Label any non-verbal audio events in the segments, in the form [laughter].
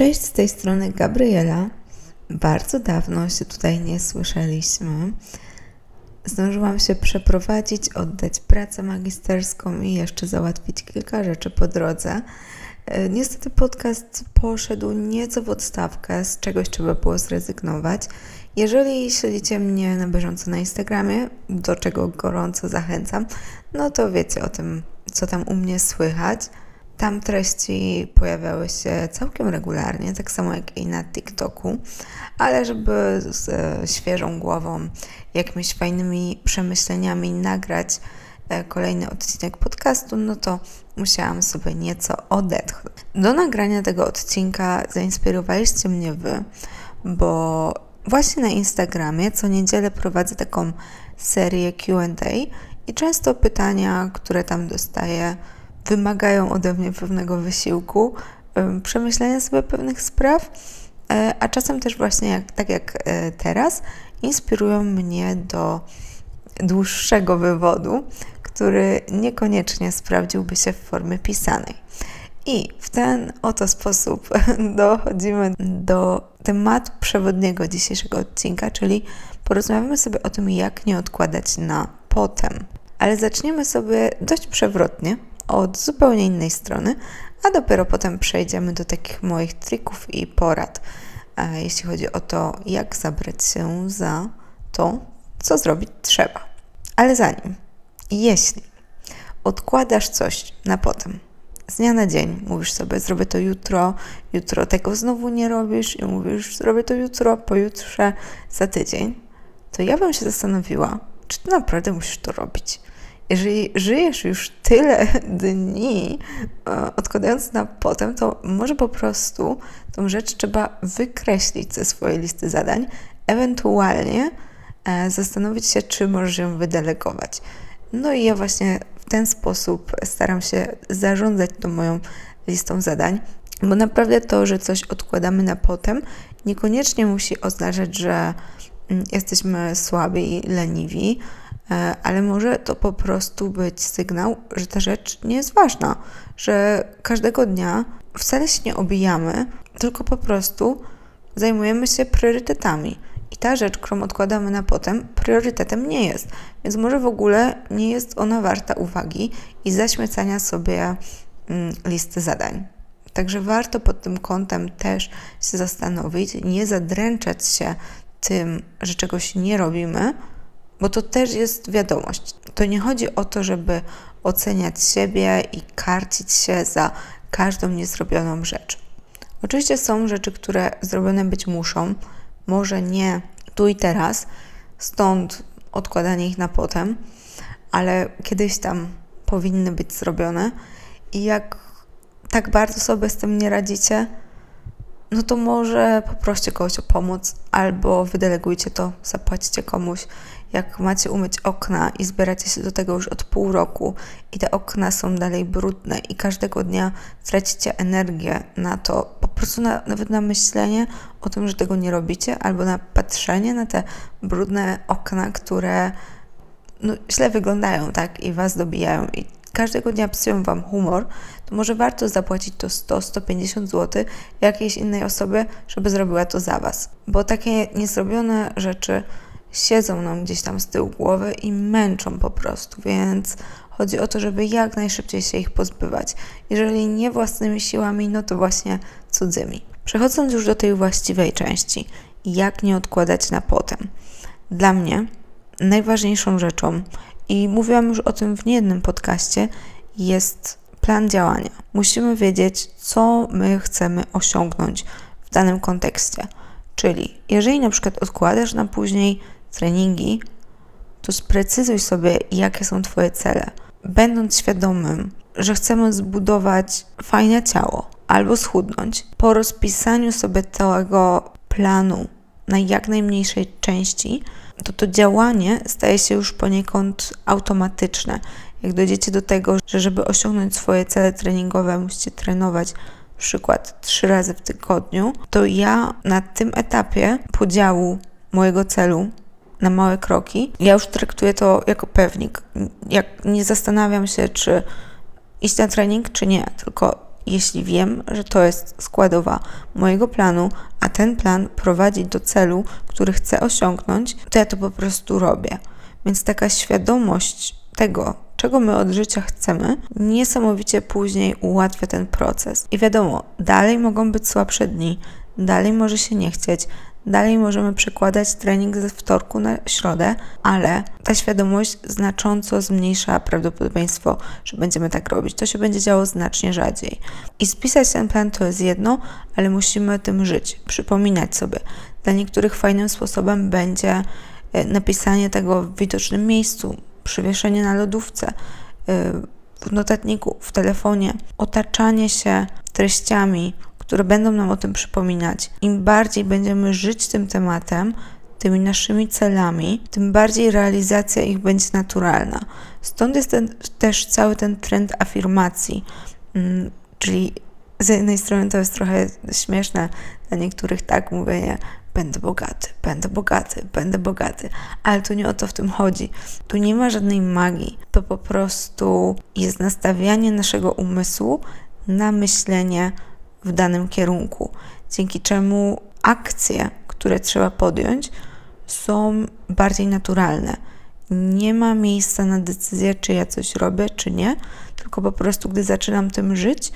Cześć, z tej strony Gabriela. Bardzo dawno się tutaj nie słyszeliśmy. Zdążyłam się przeprowadzić, oddać pracę magisterską i jeszcze załatwić kilka rzeczy po drodze. E, niestety podcast poszedł nieco w odstawkę, z czegoś trzeba było zrezygnować. Jeżeli śledzicie mnie na bieżąco na Instagramie, do czego gorąco zachęcam, no to wiecie o tym, co tam u mnie słychać. Tam treści pojawiały się całkiem regularnie, tak samo jak i na TikToku, ale żeby z e, świeżą głową, jakimiś fajnymi przemyśleniami nagrać e, kolejny odcinek podcastu, no to musiałam sobie nieco odetchnąć. Do nagrania tego odcinka zainspirowaliście mnie Wy, bo właśnie na Instagramie co niedzielę prowadzę taką serię QA i często pytania, które tam dostaję, wymagają ode mnie pewnego wysiłku, przemyślenia sobie pewnych spraw, e, a czasem też właśnie jak, tak jak e, teraz, inspirują mnie do dłuższego wywodu, który niekoniecznie sprawdziłby się w formie pisanej. I w ten oto sposób [laughs] dochodzimy do tematu przewodniego dzisiejszego odcinka, czyli porozmawiamy sobie o tym, jak nie odkładać na potem. Ale zaczniemy sobie dość przewrotnie, od zupełnie innej strony, a dopiero potem przejdziemy do takich moich trików i porad, jeśli chodzi o to, jak zabrać się za to, co zrobić trzeba. Ale zanim, jeśli odkładasz coś na potem, z dnia na dzień mówisz sobie, zrobię to jutro, jutro tego znowu nie robisz i mówisz, zrobię to jutro, pojutrze, za tydzień, to ja bym się zastanowiła, czy ty naprawdę musisz to robić jeżeli żyjesz już tyle [laughs] dni, e, odkładając na potem, to może po prostu tą rzecz trzeba wykreślić ze swojej listy zadań, ewentualnie e, zastanowić się, czy możesz ją wydelegować. No i ja właśnie w ten sposób staram się zarządzać tą moją listą zadań, bo naprawdę to, że coś odkładamy na potem, niekoniecznie musi oznaczać, że mm, jesteśmy słabi i leniwi, ale może to po prostu być sygnał, że ta rzecz nie jest ważna, że każdego dnia wcale się nie obijamy, tylko po prostu zajmujemy się priorytetami. I ta rzecz, którą odkładamy na potem, priorytetem nie jest. Więc może w ogóle nie jest ona warta uwagi i zaśmiecania sobie mm, listy zadań. Także warto pod tym kątem też się zastanowić, nie zadręczać się tym, że czegoś nie robimy, bo to też jest wiadomość. To nie chodzi o to, żeby oceniać siebie i karcić się za każdą niezrobioną rzecz. Oczywiście są rzeczy, które zrobione być muszą, może nie tu i teraz, stąd odkładanie ich na potem, ale kiedyś tam powinny być zrobione. I jak tak bardzo sobie z tym nie radzicie, no to może poproście kogoś o pomoc albo wydelegujcie to, zapłacicie komuś jak macie umyć okna i zbieracie się do tego już od pół roku i te okna są dalej brudne i każdego dnia tracicie energię na to, po prostu na, nawet na myślenie o tym, że tego nie robicie, albo na patrzenie na te brudne okna, które no, źle wyglądają, tak, i was dobijają i każdego dnia psują wam humor, to może warto zapłacić to 100-150 zł jakiejś innej osobie, żeby zrobiła to za was. Bo takie niezrobione rzeczy siedzą nam gdzieś tam z tyłu głowy i męczą po prostu, więc chodzi o to, żeby jak najszybciej się ich pozbywać. Jeżeli nie własnymi siłami, no to właśnie cudzymi. Przechodząc już do tej właściwej części, jak nie odkładać na potem. Dla mnie najważniejszą rzeczą, i mówiłam już o tym w niejednym podcaście, jest plan działania. Musimy wiedzieć, co my chcemy osiągnąć w danym kontekście. Czyli jeżeli na przykład odkładasz na później treningi, to sprecyzuj sobie, jakie są Twoje cele. Będąc świadomym, że chcemy zbudować fajne ciało albo schudnąć, po rozpisaniu sobie całego planu na jak najmniejszej części, to to działanie staje się już poniekąd automatyczne. Jak dojdziecie do tego, że żeby osiągnąć swoje cele treningowe, musicie trenować przykład trzy razy w tygodniu, to ja na tym etapie podziału mojego celu na małe kroki, ja już traktuję to jako pewnik. Jak nie zastanawiam się, czy iść na trening, czy nie, tylko jeśli wiem, że to jest składowa mojego planu, a ten plan prowadzi do celu, który chcę osiągnąć, to ja to po prostu robię. Więc taka świadomość tego, czego my od życia chcemy, niesamowicie później ułatwia ten proces. I wiadomo, dalej mogą być słabsze dni, dalej może się nie chcieć, Dalej możemy przekładać trening ze wtorku na środę, ale ta świadomość znacząco zmniejsza prawdopodobieństwo, że będziemy tak robić. To się będzie działo znacznie rzadziej. I spisać ten plan to jest jedno, ale musimy tym żyć, przypominać sobie. Dla niektórych fajnym sposobem będzie e, napisanie tego w widocznym miejscu, przywieszenie na lodówce, e, w notatniku, w telefonie, otaczanie się treściami, które będą nam o tym przypominać. Im bardziej będziemy żyć tym tematem, tymi naszymi celami, tym bardziej realizacja ich będzie naturalna. Stąd jest ten, też cały ten trend afirmacji, mm, czyli z jednej strony to jest trochę śmieszne dla niektórych tak mówienie będę bogaty, będę bogaty, będę bogaty, ale tu nie o to w tym chodzi. Tu nie ma żadnej magii. To po prostu jest nastawianie naszego umysłu na myślenie w danym kierunku, dzięki czemu akcje, które trzeba podjąć, są bardziej naturalne. Nie ma miejsca na decyzję, czy ja coś robię, czy nie, tylko po prostu, gdy zaczynam tym żyć,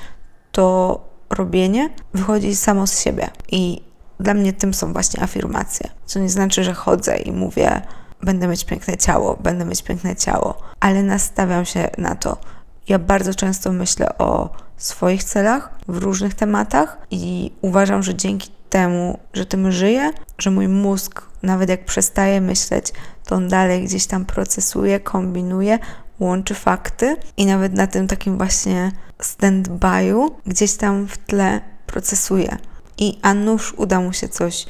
to robienie wychodzi samo z siebie. I dla mnie tym są właśnie afirmacje. Co nie znaczy, że chodzę i mówię, będę mieć piękne ciało, będę mieć piękne ciało, ale nastawiam się na to. Ja bardzo często myślę o swoich celach w różnych tematach i uważam, że dzięki temu, że tym żyję, że mój mózg, nawet jak przestaje myśleć, to on dalej gdzieś tam procesuje, kombinuje, łączy fakty i nawet na tym takim właśnie stand-by'u gdzieś tam w tle procesuje. I a nuż uda mu się coś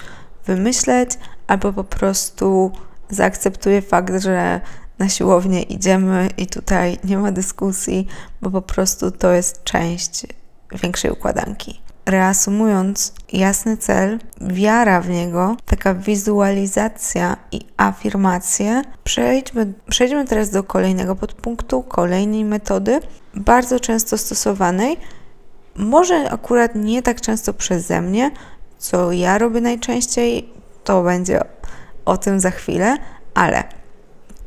wymyśleć, albo po prostu zaakceptuje fakt, że na siłownię idziemy i tutaj nie ma dyskusji, bo po prostu to jest część większej układanki. Reasumując, jasny cel, wiara w niego, taka wizualizacja i afirmacje. Przejdźmy, przejdźmy teraz do kolejnego podpunktu, kolejnej metody, bardzo często stosowanej. Może akurat nie tak często przeze mnie, co ja robię najczęściej, to będzie o tym za chwilę, ale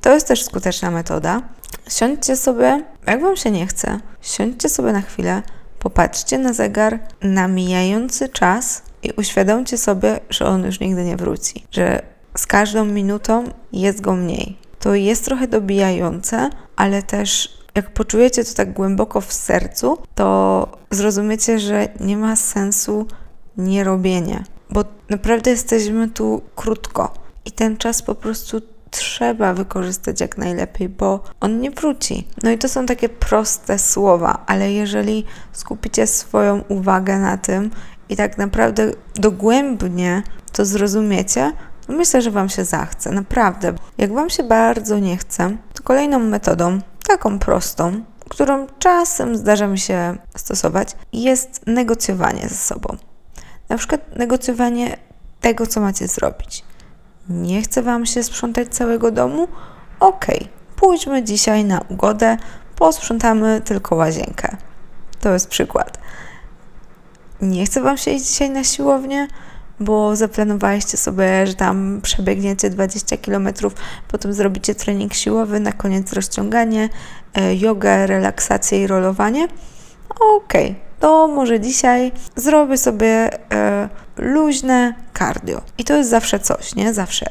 to jest też skuteczna metoda. Siądźcie sobie, jak Wam się nie chce, siądźcie sobie na chwilę, popatrzcie na zegar na mijający czas i uświadomcie sobie, że on już nigdy nie wróci, że z każdą minutą jest go mniej. To jest trochę dobijające, ale też jak poczujecie to tak głęboko w sercu, to zrozumiecie, że nie ma sensu nierobienie, bo naprawdę jesteśmy tu krótko i ten czas po prostu trzeba wykorzystać jak najlepiej, bo on nie wróci. No i to są takie proste słowa, ale jeżeli skupicie swoją uwagę na tym i tak naprawdę dogłębnie to zrozumiecie, to myślę, że Wam się zachce. Naprawdę. Jak Wam się bardzo nie chce, to kolejną metodą, taką prostą, którą czasem zdarza mi się stosować, jest negocjowanie ze sobą. Na przykład negocjowanie tego, co macie zrobić. Nie chce Wam się sprzątać całego domu? Okej, pójdźmy dzisiaj na ugodę, posprzątamy tylko łazienkę. To jest przykład. Nie chce Wam się iść dzisiaj na siłownię, bo zaplanowaliście sobie, że tam przebiegniecie 20 km, potem zrobicie trening siłowy, na koniec rozciąganie, e, jogę, relaksację i rolowanie. Okej, okay to może dzisiaj zrobię sobie e, luźne cardio. I to jest zawsze coś, nie? Zawsze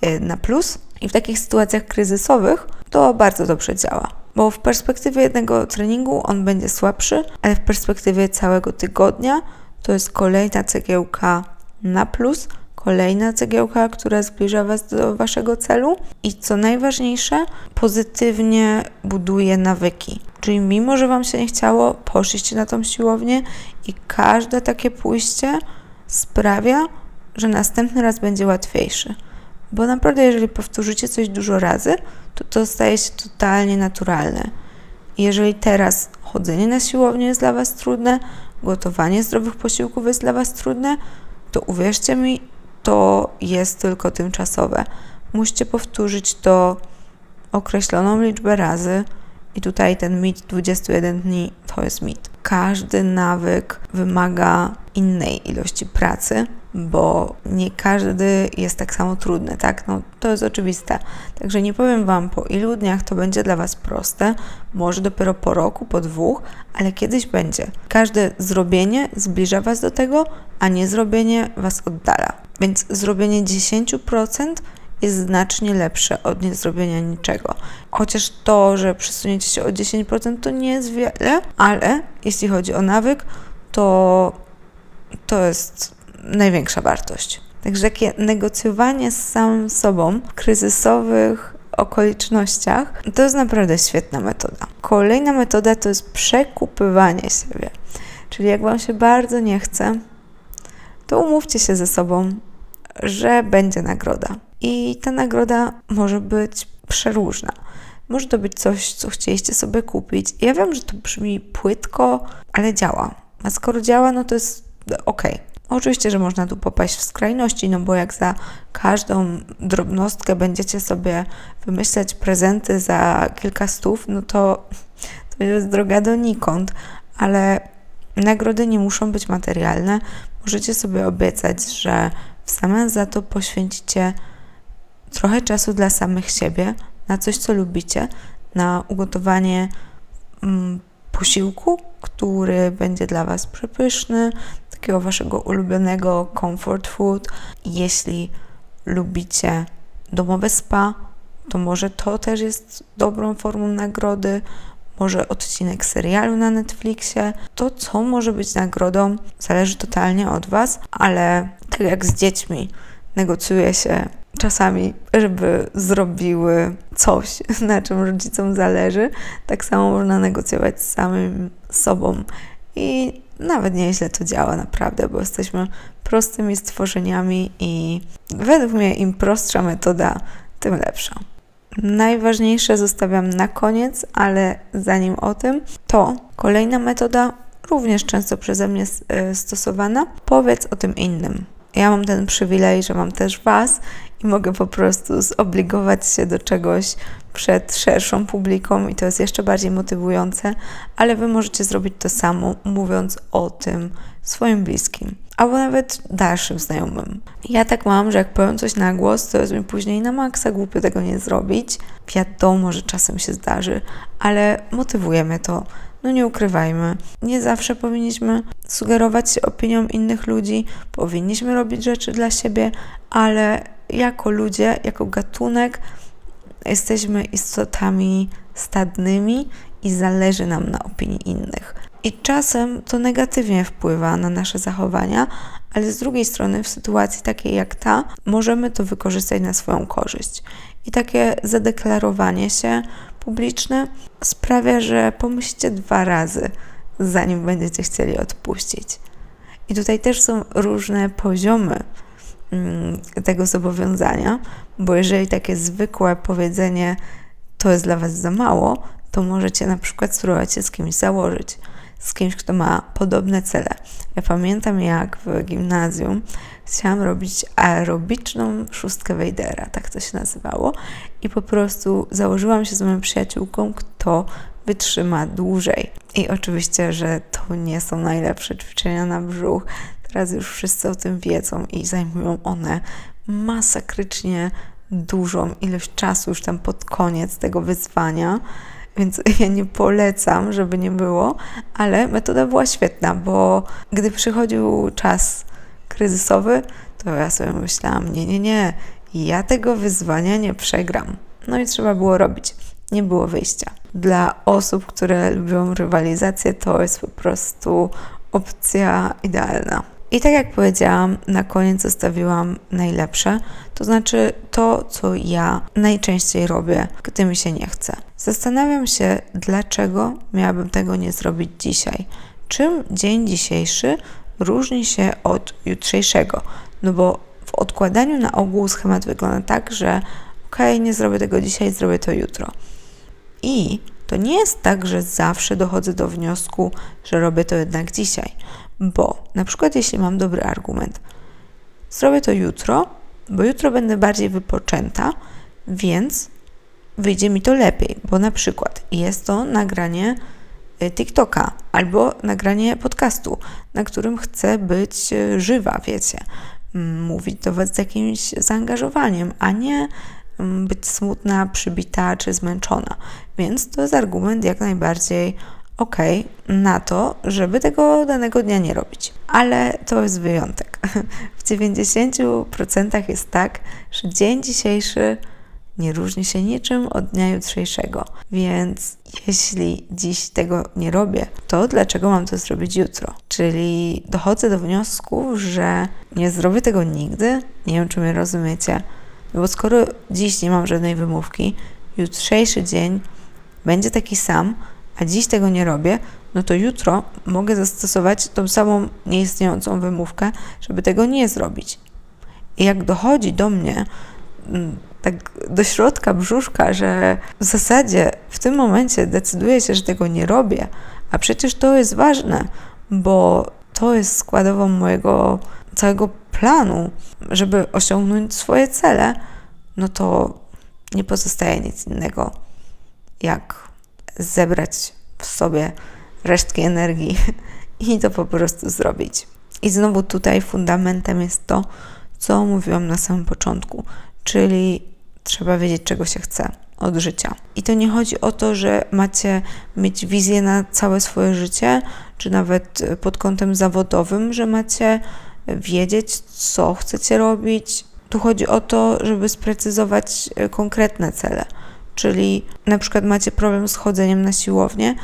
e, na plus. I w takich sytuacjach kryzysowych to bardzo dobrze działa. Bo w perspektywie jednego treningu on będzie słabszy, ale w perspektywie całego tygodnia to jest kolejna cegiełka na plus, kolejna cegiełka, która zbliża Was do Waszego celu i co najważniejsze, pozytywnie buduje nawyki. Czyli mimo, że Wam się nie chciało, poszliście na tą siłownię i każde takie pójście sprawia, że następny raz będzie łatwiejszy. Bo naprawdę, jeżeli powtórzycie coś dużo razy, to to staje się totalnie naturalne. jeżeli teraz chodzenie na siłownię jest dla Was trudne, gotowanie zdrowych posiłków jest dla Was trudne, to uwierzcie mi, to jest tylko tymczasowe. Musicie powtórzyć to określoną liczbę razy I tutaj ten mit 21 dni to jest mit. Każdy nawyk wymaga innej ilości pracy, bo nie każdy jest tak samo trudny, tak? No to jest oczywiste. Także nie powiem Wam po ilu dniach to będzie dla Was proste, może dopiero po roku, po dwóch, ale kiedyś będzie. Każde zrobienie zbliża Was do tego, a nie zrobienie Was oddala. Więc zrobienie 10% jest znacznie lepsze od niezrobienia niczego. Chociaż to, że przesunięcie się o 10% to nie jest wiele, ale jeśli chodzi o nawyk, to to jest największa wartość. Także takie negocjowanie z samym sobą w kryzysowych okolicznościach to jest naprawdę świetna metoda. Kolejna metoda to jest przekupywanie siebie. Czyli jak Wam się bardzo nie chce, to umówcie się ze sobą, że będzie nagroda. I ta nagroda może być przeróżna. Może to być coś, co chcieliście sobie kupić. Ja wiem, że to brzmi płytko, ale działa. A skoro działa, no to jest ok. Oczywiście, że można tu popaść w skrajności, no bo jak za każdą drobnostkę będziecie sobie wymyślać prezenty za kilka stów, no to to jest droga donikąd, ale nagrody nie muszą być materialne. Możecie sobie obiecać, że w zamian za to poświęcicie trochę czasu dla samych siebie, na coś, co lubicie, na ugotowanie mm, posiłku, który będzie dla Was przepyszny, takiego Waszego ulubionego comfort food. Jeśli lubicie domowe spa, to może to też jest dobrą formą nagrody. Może odcinek serialu na Netflixie. To, co może być nagrodą, zależy totalnie od Was, ale tak jak z dziećmi, negocjuje się czasami, żeby zrobiły coś, [laughs] na czym rodzicom zależy. Tak samo można negocjować z samym sobą. I nawet nieźle to działa naprawdę, bo jesteśmy prostymi stworzeniami i według mnie im prostsza metoda, tym lepsza. Najważniejsze zostawiam na koniec, ale zanim o tym, to kolejna metoda, również często przeze mnie e, stosowana, powiedz o tym innym. Ja mam ten przywilej, że mam też Was i mogę po prostu zobligować się do czegoś przed szerszą publiką i to jest jeszcze bardziej motywujące, ale Wy możecie zrobić to samo, mówiąc o tym swoim bliskim, albo nawet dalszym znajomym. Ja tak mam, że jak powiem coś na głos, to jest mi później na maksa głupio tego nie zrobić. Wiadomo, że czasem się zdarzy, ale motywujemy to. No nie ukrywajmy, nie zawsze powinniśmy sugerować się opinią innych ludzi, powinniśmy robić rzeczy dla siebie, ale jako ludzie, jako gatunek, jesteśmy istotami stadnymi i zależy nam na opinii innych. I czasem to negatywnie wpływa na nasze zachowania, ale z drugiej strony, w sytuacji takiej jak ta, możemy to wykorzystać na swoją korzyść. I takie zadeklarowanie się publiczne sprawia, że pomyślcie dwa razy, zanim będziecie chcieli odpuścić. I tutaj też są różne poziomy Mm, tego zobowiązania, bo jeżeli takie zwykłe powiedzenie to jest dla Was za mało, to możecie na przykład spróbować się z kimś założyć, z kimś, kto ma podobne cele. Ja pamiętam, jak w gimnazjum chciałam robić aerobiczną szóstkę Wejdera, tak to się nazywało, i po prostu założyłam się z moją przyjaciółką, kto wytrzyma dłużej. I oczywiście, że to nie są najlepsze ćwiczenia na brzuch, Teraz już wszyscy o tym wiedzą i zajmują one masakrycznie dużą ilość czasu już tam pod koniec tego wyzwania. Więc [laughs] ja nie polecam, żeby nie było, ale metoda była świetna, bo gdy przychodził czas kryzysowy, to ja sobie myślałam, nie, nie, nie, ja tego wyzwania nie przegram. No i trzeba było robić. Nie było wyjścia. Dla osób, które lubią rywalizację, to jest po prostu opcja idealna. I tak jak powiedziałam, na koniec zostawiłam najlepsze, to znaczy to, co ja najczęściej robię, gdy mi się nie chce. Zastanawiam się, dlaczego miałabym tego nie zrobić dzisiaj. Czym dzień dzisiejszy różni się od jutrzejszego? No bo w odkładaniu na ogół schemat wygląda tak, że ok, nie zrobię tego dzisiaj, zrobię to jutro. I to nie jest tak, że zawsze dochodzę do wniosku, że robię to jednak dzisiaj bo na przykład jeśli mam dobry argument, zrobię to jutro, bo jutro będę bardziej wypoczęta, więc wyjdzie mi to lepiej, bo na przykład jest to nagranie y, TikToka albo nagranie podcastu, na którym chcę być y, żywa, wiecie, mówić do Was z jakimś zaangażowaniem, a nie być smutna, przybita czy zmęczona. Więc to jest argument jak najbardziej ok na to, żeby tego danego dnia nie robić. Ale to jest wyjątek. W 90% jest tak, że dzień dzisiejszy nie różni się niczym od dnia jutrzejszego. Więc jeśli dziś tego nie robię, to dlaczego mam to zrobić jutro? Czyli dochodzę do wniosku, że nie zrobię tego nigdy. Nie wiem, czy mnie rozumiecie. No bo skoro dziś nie mam żadnej wymówki, jutrzejszy dzień będzie taki sam, a dziś tego nie robię, no to jutro mogę zastosować tą samą nieistniejącą wymówkę, żeby tego nie zrobić. I jak dochodzi do mnie mm, tak do środka brzuszka, że w zasadzie w tym momencie decyduję się, że tego nie robię, a przecież to jest ważne, bo to jest składową mojego całego planu, żeby osiągnąć swoje cele, no to nie pozostaje nic innego, jak zebrać w sobie resztki energii [laughs] i to po prostu zrobić. I znowu tutaj fundamentem jest to, co mówiłam na samym początku, czyli trzeba wiedzieć, czego się chce od życia. I to nie chodzi o to, że macie mieć wizję na całe swoje życie, czy nawet pod kątem zawodowym, że macie wiedzieć, co chcecie robić. Tu chodzi o to, żeby sprecyzować konkretne cele. Czyli na przykład macie problem z chodzeniem na siłownię,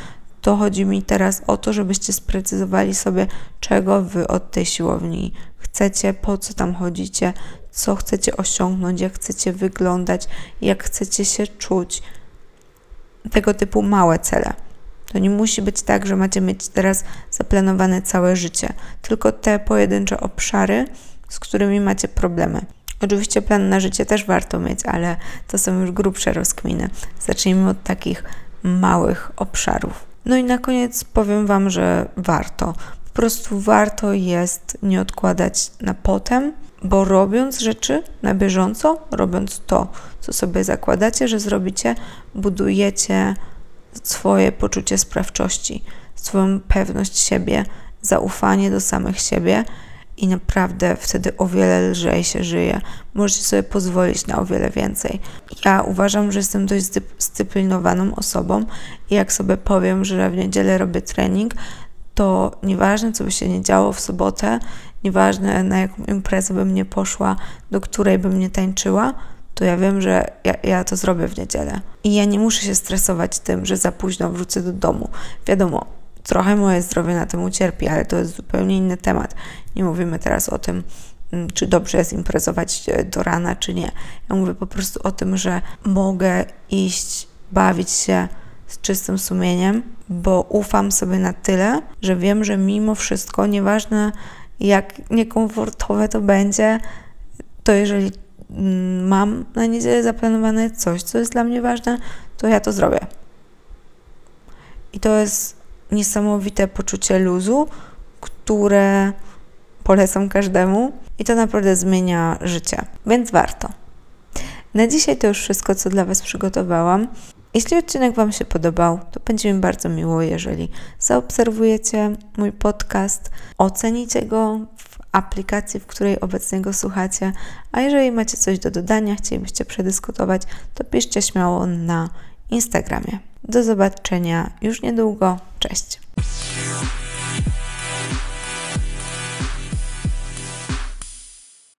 to chodzi mi teraz o to, żebyście sprecyzowali sobie, czego wy od tej siłowni chcecie, po co tam chodzicie, co chcecie osiągnąć, jak chcecie wyglądać, jak chcecie się czuć. Tego typu małe cele. To nie musi być tak, że macie mieć teraz zaplanowane całe życie, tylko te pojedyncze obszary, z którymi macie problemy. Oczywiście plan na życie też warto mieć, ale to są już grubsze rozkminy. Zacznijmy od takich małych obszarów. No i na koniec powiem Wam, że warto. Po prostu warto jest nie odkładać na potem, bo robiąc rzeczy na bieżąco, robiąc to, co sobie zakładacie, że zrobicie, budujecie swoje poczucie sprawczości, swoją pewność siebie, zaufanie do samych siebie i naprawdę wtedy o wiele lżej się żyje. Możecie sobie pozwolić na o wiele więcej. Ja uważam, że jestem dość zdyscyplinowaną osobą i jak sobie powiem, że w niedzielę robię trening, to nieważne, co by się nie działo w sobotę, nieważne na jaką imprezę bym nie poszła, do której bym nie tańczyła, to ja wiem, że ja, ja, to zrobię w niedzielę. I ja nie muszę się stresować tym, że za późno wrócę do domu. Wiadomo, trochę moje zdrowie na tym ucierpi, ale to jest zupełnie inny temat. Nie mówimy teraz o tym, mm, czy dobrze jest imprezować e, do rana, czy nie. Ja mówię po prostu o tym, że mogę iść, bawić się z czystym sumieniem, bo ufam sobie na tyle, że wiem, że mimo wszystko, nieważne jak niekomfortowe to będzie, to jeżeli mm, mam na niedzielę zaplanowane coś, co jest dla mnie ważne, to ja to zrobię. I to jest niesamowite poczucie luzu, które polecam każdemu i to naprawdę zmienia życie, więc warto. Na dzisiaj to już wszystko, co dla Was przygotowałam. Jeśli odcinek Wam się podobał, to będzie mi bardzo miło, jeżeli zaobserwujecie mój podcast, ocenicie go w aplikacji, w której obecnie go słuchacie, a jeżeli macie coś do dodania, chcielibyście przedyskutować, to piszcie śmiało na Instagramie. Do zobaczenia już niedługo. Cześć!